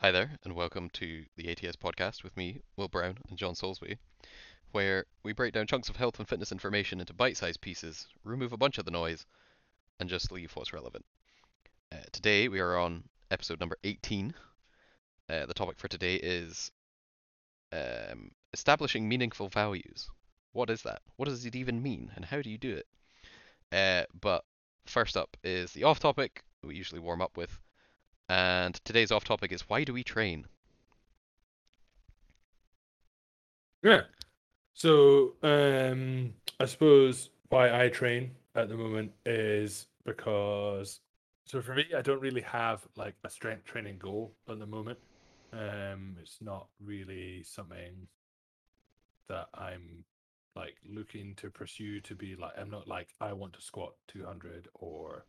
Hi there, and welcome to the ATS podcast with me, Will Brown, and John Soulsby, where we break down chunks of health and fitness information into bite sized pieces, remove a bunch of the noise, and just leave what's relevant. Uh, today we are on episode number 18. Uh, the topic for today is um, establishing meaningful values. What is that? What does it even mean, and how do you do it? Uh, but first up is the off topic we usually warm up with. And today's off topic is why do we train? Yeah. So um, I suppose why I train at the moment is because so for me I don't really have like a strength training goal at the moment. Um, it's not really something that I'm like looking to pursue to be like I'm not like I want to squat 200 or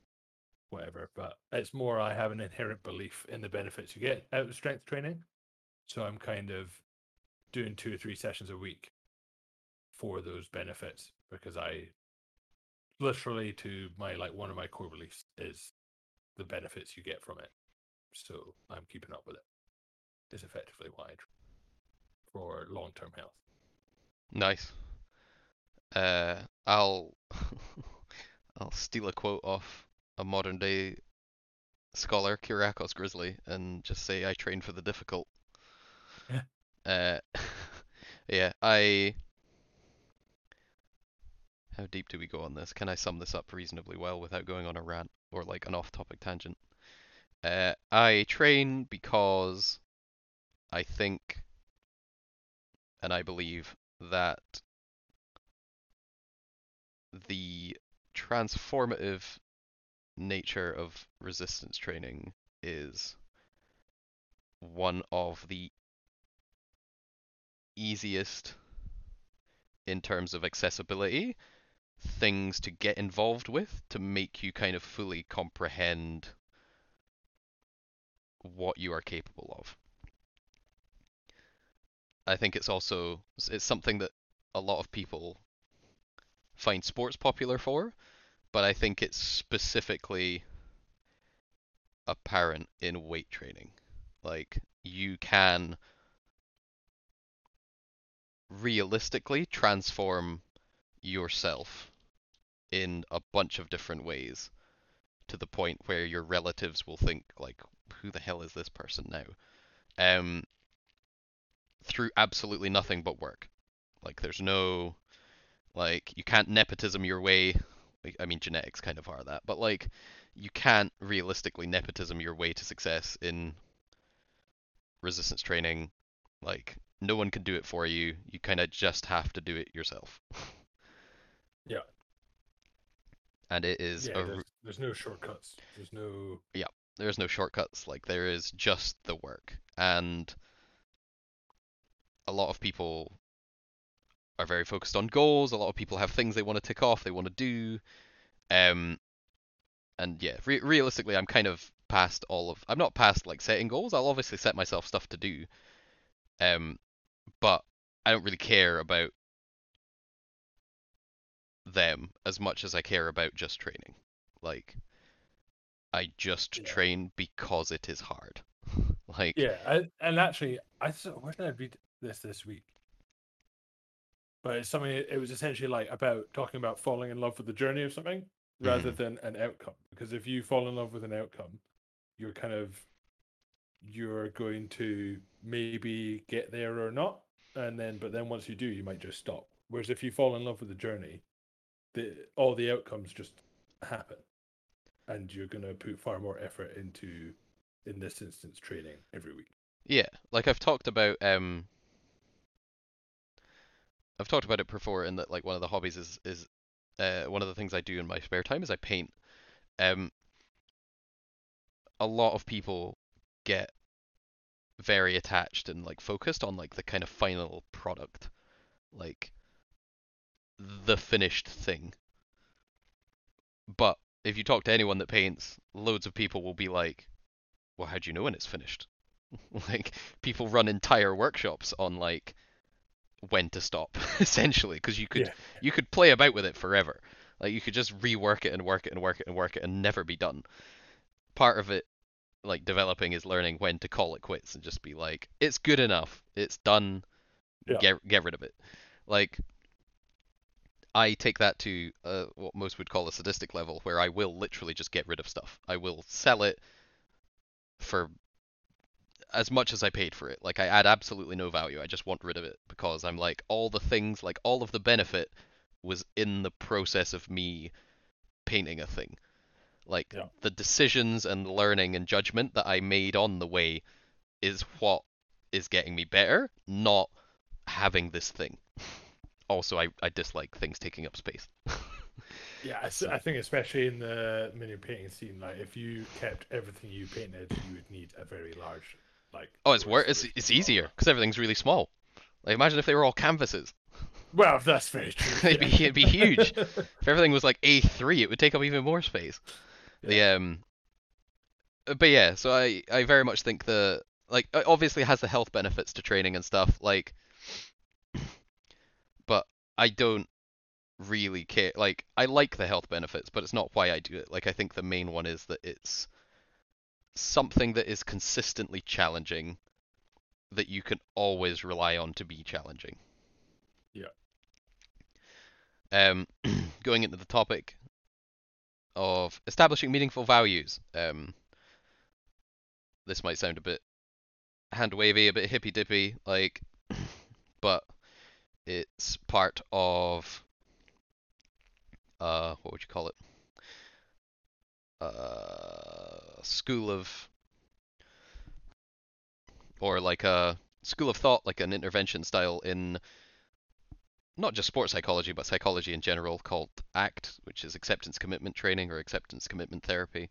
whatever, but it's more I have an inherent belief in the benefits you get out of strength training. So I'm kind of doing two or three sessions a week for those benefits because I literally to my like one of my core beliefs is the benefits you get from it. So I'm keeping up with it. Is effectively why for long term health. Nice. Uh, I'll I'll steal a quote off a modern day scholar, Kyriakos Grizzly, and just say I train for the difficult. Yeah. Uh, yeah, I. How deep do we go on this? Can I sum this up reasonably well without going on a rant or like an off-topic tangent? Uh, I train because I think and I believe that the transformative nature of resistance training is one of the easiest in terms of accessibility things to get involved with to make you kind of fully comprehend what you are capable of. I think it's also it's something that a lot of people find sports popular for, but I think it's specifically apparent in weight training. Like you can realistically transform yourself in a bunch of different ways to the point where your relatives will think like who the hell is this person now um through absolutely nothing but work like there's no like you can't nepotism your way I mean genetics kind of are that but like you can't realistically nepotism your way to success in resistance training like no one can do it for you you kind of just have to do it yourself Yeah. and it is Yeah. a There's, there's no shortcuts. There's no Yeah, there's no shortcuts like there is just the work and a lot of people are very focused on goals. A lot of people have things they want to tick off they want to do. Um and yeah re- realistically i'm kind of past all of i'm not past like setting goals. I'll obviously set myself stuff to do. Um but i don't really care about them as much as i care about just training. Like i just Yeah. train because it is hard. Like Yeah, I, and actually, I where did I read this this week? But it's something. It was essentially like about talking about falling in love with the journey of something rather Mhm. than an outcome. Because if you fall in love with an outcome, you're kind of you're going to maybe get there or not, and then but then once you do, you might just stop. Whereas if you fall in love with the journey, the all the outcomes just happen, and you're gonna put far more effort into, in this instance, training every week. Yeah, like I've talked about um I've talked about it before in that like one of the hobbies is is uh one of the things I do in my spare time is I paint. Um a lot of people get very attached and like focused on like the kind of final product. Like the finished thing. But if you talk to anyone that paints, loads of people will be like, "Well, how do you know when it's finished?" like people run entire workshops on like when to stop essentially because you could Yeah. you could play about with it forever like you could just rework it and work it and work it and work it and never be done part of it like developing is learning when to call it quits and just be like, it's good enough, it's done, Yeah. get get rid of it. Like I take that to uh, what most would call a sadistic level, where I will literally just get rid of stuff. I will sell it for as much as I paid for it. Like I add absolutely no value. I just want rid of it because I'm like all the things, like all of the benefit was in the process of me painting a thing. Like Yeah. the decisions and learning and judgment that I made on the way is what is getting me better, not having this thing. Also, I, I dislike things taking up space. Yeah, I think especially in the miniature painting scene, like if you kept everything you painted, you would need a very large, like. Oh, it's wor- it's it's for all of easier because everything's really small. Like imagine if they were all canvases. Well, that's very true. It'd be- it'd be huge. If everything was like A3, it would take up even more space. The um, uh, but yeah, so I I very much think the like it obviously has the health benefits to training and stuff like, but I don't really care. Like I like the health benefits, but it's not why I do it. Like I think the main one is that it's something that is consistently challenging that you can always rely on to be challenging. Yeah. Um, going into the topic of establishing meaningful values. Um, this might sound a bit hand wavy, a bit hippy dippy, like, but it's part of uh, what would you call it? Uh, school of or like a school of thought, like an intervention style in not just sports psychology, but psychology in general, called ACT, which is acceptance commitment training or acceptance commitment therapy.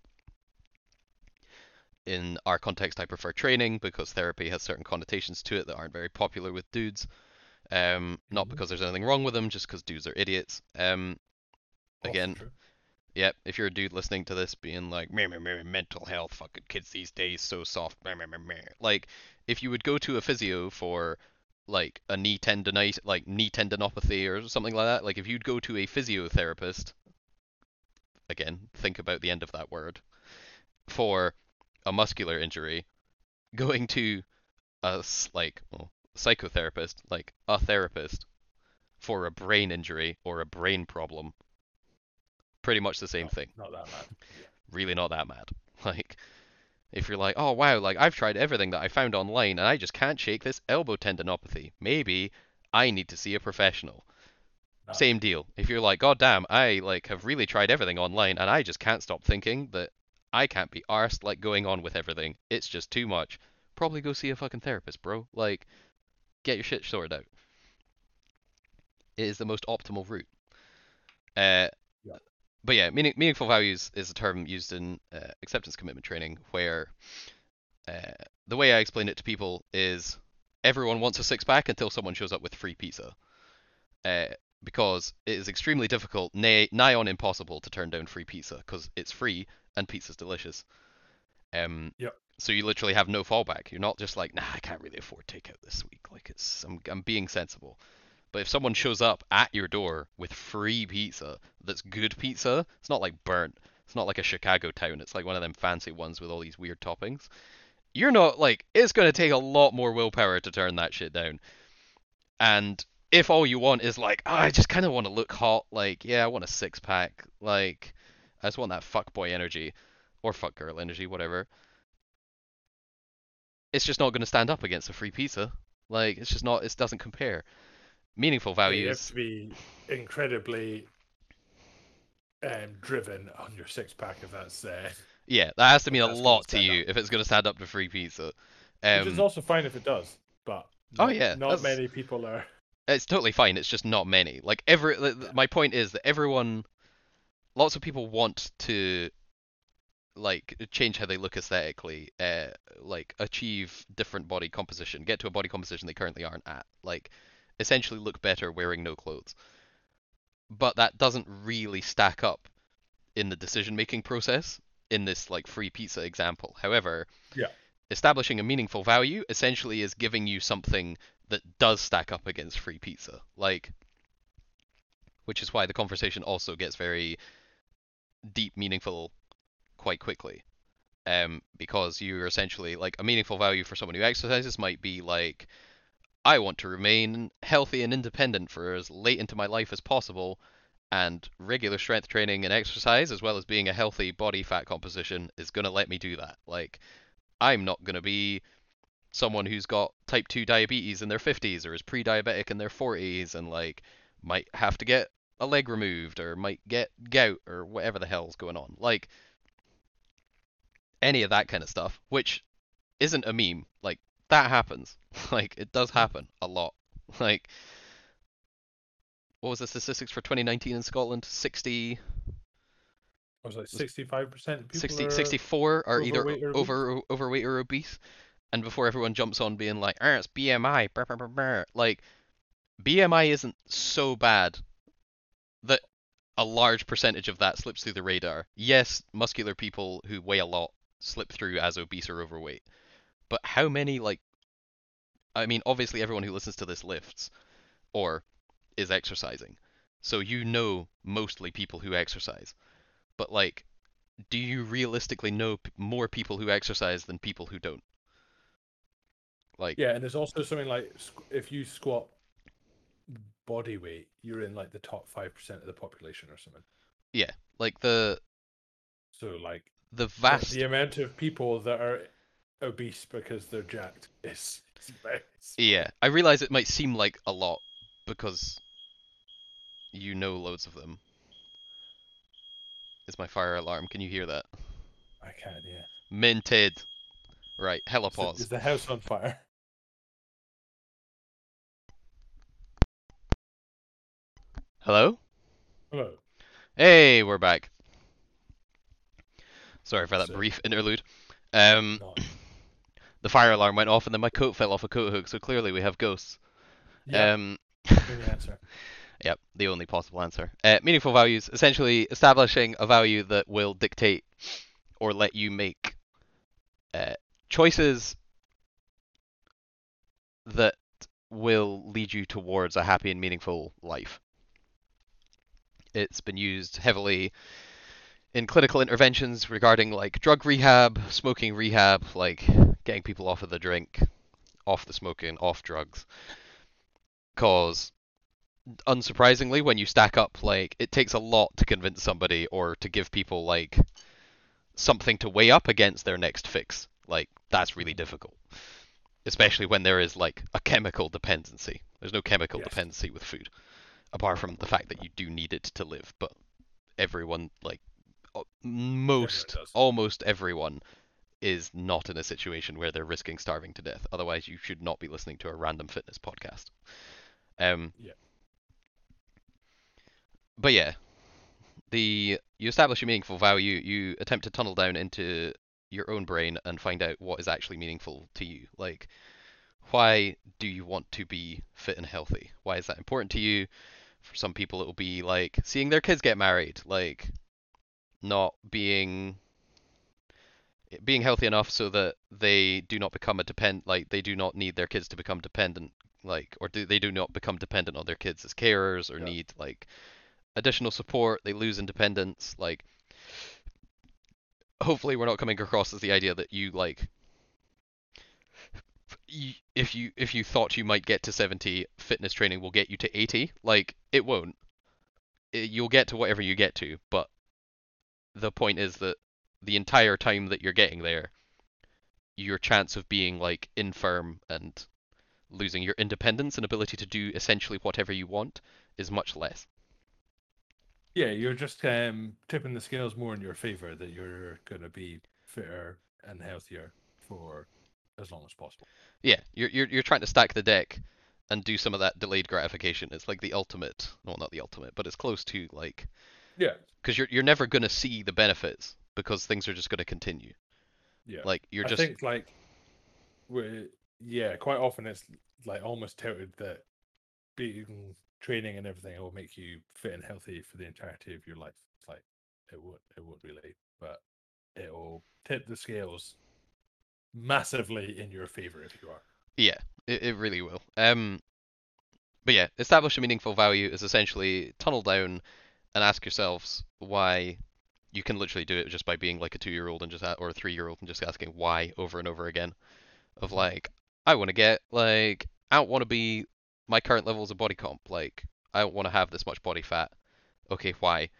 In our context, I prefer training because therapy has certain connotations to it that aren't very popular with dudes. Um, not Mhm. because there's anything wrong with them, just because dudes are idiots. Um, again. Yep, if you're a dude listening to this being like, meh, meh, meh, mental health, fucking kids these days, so soft, meh, meh, meh, meh. Like, if you would go to a physio for, like, a knee tendonite, like, knee tendinopathy or something like that, like, if you'd go to a physiotherapist, again, think about the end of that word, for a muscular injury, going to a, like, well, psychotherapist, like, a therapist, for a brain injury or a brain problem, pretty much the same thing Not that bad. really not that mad. Like, if you're like, oh wow, like I've tried everything that I found online and I just can't shake this elbow tendinopathy. Maybe I need to see a professional. No. Same deal. If you're like, god damn, I like have really tried everything online and I just can't stop thinking that I can't be arsed like going on with everything. It's just too much. Probably go see a fucking therapist, bro. Like, get your shit sorted out. It is the most optimal route. Uh. But yeah, meaning, meaningful values is a term used in uh, acceptance commitment training where uh, the way I explain it to people is everyone wants a six pack until someone shows up with free pizza. Uh, because it is extremely difficult, nigh, nigh on impossible, to turn down free pizza because it's free and pizza's delicious. Um, Yep. So you literally have no fallback. You're not just like, nah, I can't really afford takeout this week. Like it's, I'm, I'm being sensible. But if someone shows up at your door with free pizza that's good pizza, it's not like burnt. It's not like a Chicago town. It's like one of them fancy ones with all these weird toppings. You're not like it's going to take a lot more willpower to turn that shit down. And if all you want is like, oh, I just kind of want to look hot, like, yeah, I want a six pack, like, I just want that fuck boy energy or fuck girl energy, whatever. It's just not going to stand up against a free pizza. Like, it's just not. It doesn't compare. Meaningful Yeah, You have to be incredibly um, driven on your six pack if that's. Uh, Yeah, that has to mean a lot to you up. if it's going to stand up to free pizza. which is Um, also fine if it does, but. Oh, not- yeah, Not that's- many people are. it's totally fine. It's just not many. Like every, Yeah. my point is that everyone, lots of people want to, like, change how they look aesthetically, uh, like achieve different body composition, get to a body composition they currently aren't at, like, essentially look better wearing no clothes. But that doesn't really stack up in the decision-making process in this like free pizza example. However, Yeah. establishing a meaningful value essentially is giving you something that does stack up against free pizza. Like which is why the conversation also gets very deep, meaningful quite quickly. um, because you're essentially like a meaningful value for someone who exercises might be like, I want to remain healthy and independent for as late into my life as possible, and regular strength training and exercise, as well as being a healthy body fat composition, is going to let me do that. Like, I'm not going to be someone who's got type 2 diabetes in their 50s or is pre diabetic in their 40s and, like, might have to get a leg removed or might get gout or whatever the hell's going on. Like, any of that kind of stuff, which isn't a meme. Like, that happens. like, it does happen a lot. Like, what was the statistics for 2019 in Scotland? 60, I was like sixty-five percent people 60 are 64 are either overweight or obese? over overweight or obese. And before everyone jumps on being like, ah, it's BMI, brr, brr, brr," like BMI isn't so bad that a large percentage of that slips through the radar. Yes, muscular people who weigh a lot slip through as obese or overweight. But how many like I mean, obviously everyone who listens to this lifts or is exercising. So you know mostly people who exercise. But like do you realistically know p- more people who exercise than people who don't? Like Yeah, and there's also something like if you squat body weight, you're in like the top five percent of the population or something. Yeah, like the So like the the- vast the amount of people that are obese because they're jacked is, is very small. Yeah, I realize it might seem like a lot because you know loads of them. Is my fire alarm? Can you hear that? I can't. Yeah. Minted. Right, hella Is. Is the house on fire? Hello? Hello. Hey, we're back. Sorry for that So- brief interlude. Um. The fire alarm went off and then my coat fell off a coat hook, so clearly we have ghosts. Yeah. Um, answer. Yep, the only possible answer. Uh, meaningful values, essentially establishing a value that will dictate or let you make uh, choices that will lead you towards a happy and meaningful life. It's been used heavily in clinical interventions regarding like drug rehab, smoking rehab, like getting people off of the drink, off the smoking, off drugs. Cause unsurprisingly, when you stack up, like it takes a lot to convince somebody or to give people like something to weigh up against their next fix. Like that's really difficult, especially when there is like a chemical dependency. There's no chemical Yes. dependency with food, apart from the fact that you do need it to live. But everyone, like most, does. almost everyone, is not in a situation where they're risking starving to death. Otherwise, you should not be listening to a random fitness podcast. Um, Yeah. But yeah, the you establish a meaningful value. You attempt to tunnel down into your own brain and find out what is actually meaningful to you. Like, why do you want to be fit and healthy? Why is that important to you? For some people, it will be like seeing their kids get married, like not being being healthy enough so that they do not become a depend like they do not need their kids to become dependent like or do they do not become dependent on their kids as carers or Yeah. need like additional support. They lose independence like hopefully we're not coming across as the idea that you like if you if you thought you might get to 70 fitness training will get you to 80 like it won't. You'll get to whatever you get to but the point is that the entire time that you're getting there your chance of being like infirm and losing your independence and ability to do essentially whatever you want is much less Yeah, you're just um, tipping the scales more in your favor that you're going to be fitter and healthier for as long as possible. Yeah, you're you're you're trying to stack the deck and do some of that delayed gratification. It's like the ultimate, well, not the ultimate, but it's close to like Yeah. because you're you're never gonna see the benefits because things are just gonna continue. Yeah. Like you're just I just think like we yeah, quite often it's like almost touted that being training and everything will make you fit and healthy for the entirety of your life. It's like it would it would really, but it will tip the scales massively in your favor if you are. yeah, it, it really will. Um, but yeah, establish a meaningful value is essentially tunnel down and ask yourselves why you can literally do it just by being like a two-year-old and just a- or a three-year-old and just asking why over and over again. Of mm-hmm. like, I want to get like, I don't want to be my current level levels of body comp. Like, I don't want to have this much body fat. Okay, why?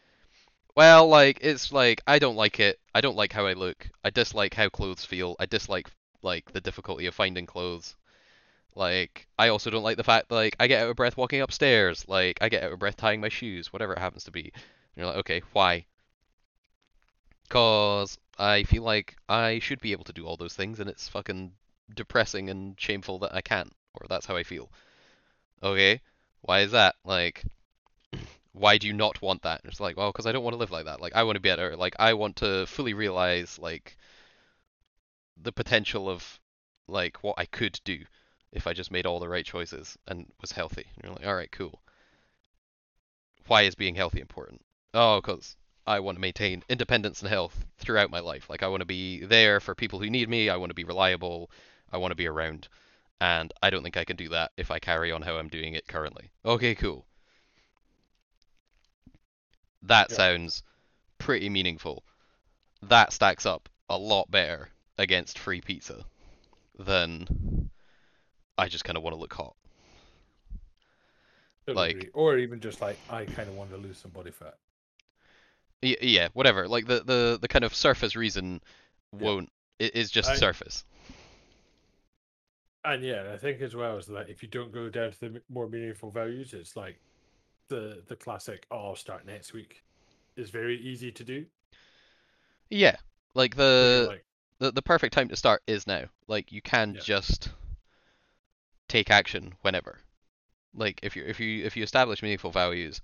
Well, like it's like I don't like it. I don't like how I look. I dislike how clothes feel. I dislike like the difficulty of finding clothes. Like I also don't like the fact like I get out of breath walking upstairs. Like I get out of breath tying my shoes, whatever it happens to be. And you're like, okay, why? Cause I feel like I should be able to do all those things, and it's fucking depressing and shameful that I can't, or that's how I feel. Okay, why is that? Like, why do you not want that? And it's like, well, because I don't want to live like that. Like, I want to be better. Like, I want to fully realize like the potential of like what I could do if I just made all the right choices and was healthy. And you're like, all right, cool. Why is being healthy important? Oh, because I want to maintain independence and health throughout my life. Like, I want to be there for people who need me. I want to be reliable. I want to be around. And I don't think I can do that if I carry on how I'm doing it currently. Okay, cool. That Yeah. sounds pretty meaningful. That stacks up a lot better against free pizza than I just kind of want to look hot. Totally Like- agree. or even just like I kind of want to lose some body fat. Yeah, whatever. Like the, the, the kind of surface reason won't it is just I- surface. And yeah, I think as well is that if you don't go down to the more meaningful values, it's like the the classic "Oh, I'll start next week" is very easy to do. Yeah, like the like, the, the perfect time to start is now. Like you can Yeah. just take action whenever. Like if you if you if you establish meaningful values,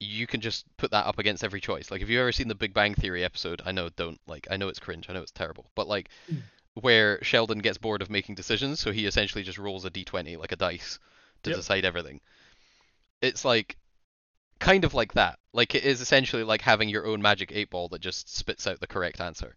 you can just put that up against every choice. Like if you've ever seen the Big Bang Theory episode, I know don't like I know it's cringe, I know it's terrible, but like Mm. where Sheldon gets bored of making decisions, so he essentially just rolls a d20 like a dice to Yep. decide everything. It's like kind of like that. Like it is essentially like having your own magic eight ball that just spits out the correct answer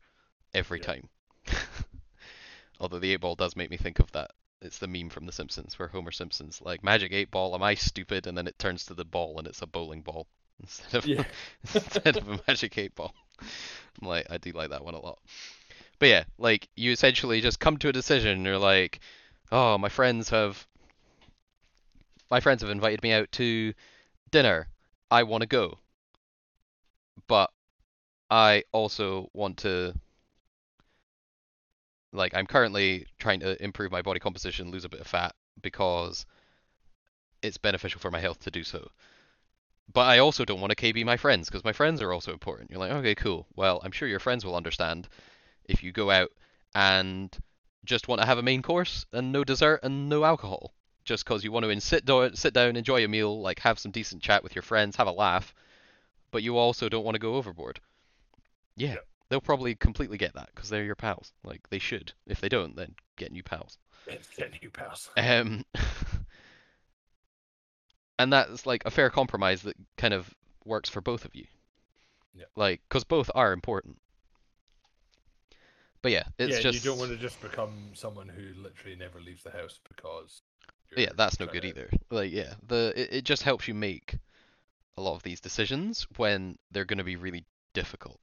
every Yeah. time. Although the eight ball does make me think of that. It's the meme from The Simpsons where Homer Simpson's like, "Magic eight ball, am I stupid?" And then it turns to the ball and it's a bowling ball instead of Yeah. instead of a magic eight ball. I'm like, I do like that one a lot. But yeah, like you essentially just come to a decision. And you're like, oh, my friends have my friends have invited me out to dinner. I want to go, but I also want to like I'm currently trying to improve my body composition, lose a bit of fat because it's beneficial for my health to do so. But I also don't want to KB my friends because my friends are also important. You're like, okay, cool. Well, I'm sure your friends will understand if you go out and just want to have a main course and no dessert and no alcohol, just because you want to sit down, sit down, enjoy a meal, like have some decent chat with your friends, have a laugh, but you also don't want to go overboard. Yeah, Yeah. They'll probably completely get that because they're your pals. Like they should. If they don't, then get new pals. Get new pals. Um, and that's like a fair compromise that kind of works for both of you. Yeah. Like, because both are important. But yeah, it's yeah, just you don't want to just become someone who literally never leaves the house because. yeah, that's no good either. Like, yeah, the it, it just helps you make a lot of these decisions when they're going to be really difficult.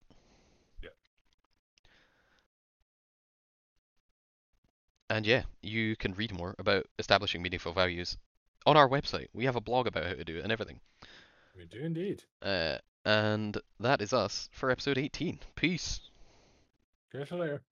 And yeah, you can read more about establishing meaningful values on our website. We have a blog about how to do it and everything. We do indeed. Uh, and that is us for episode 18. Peace. Catch you later.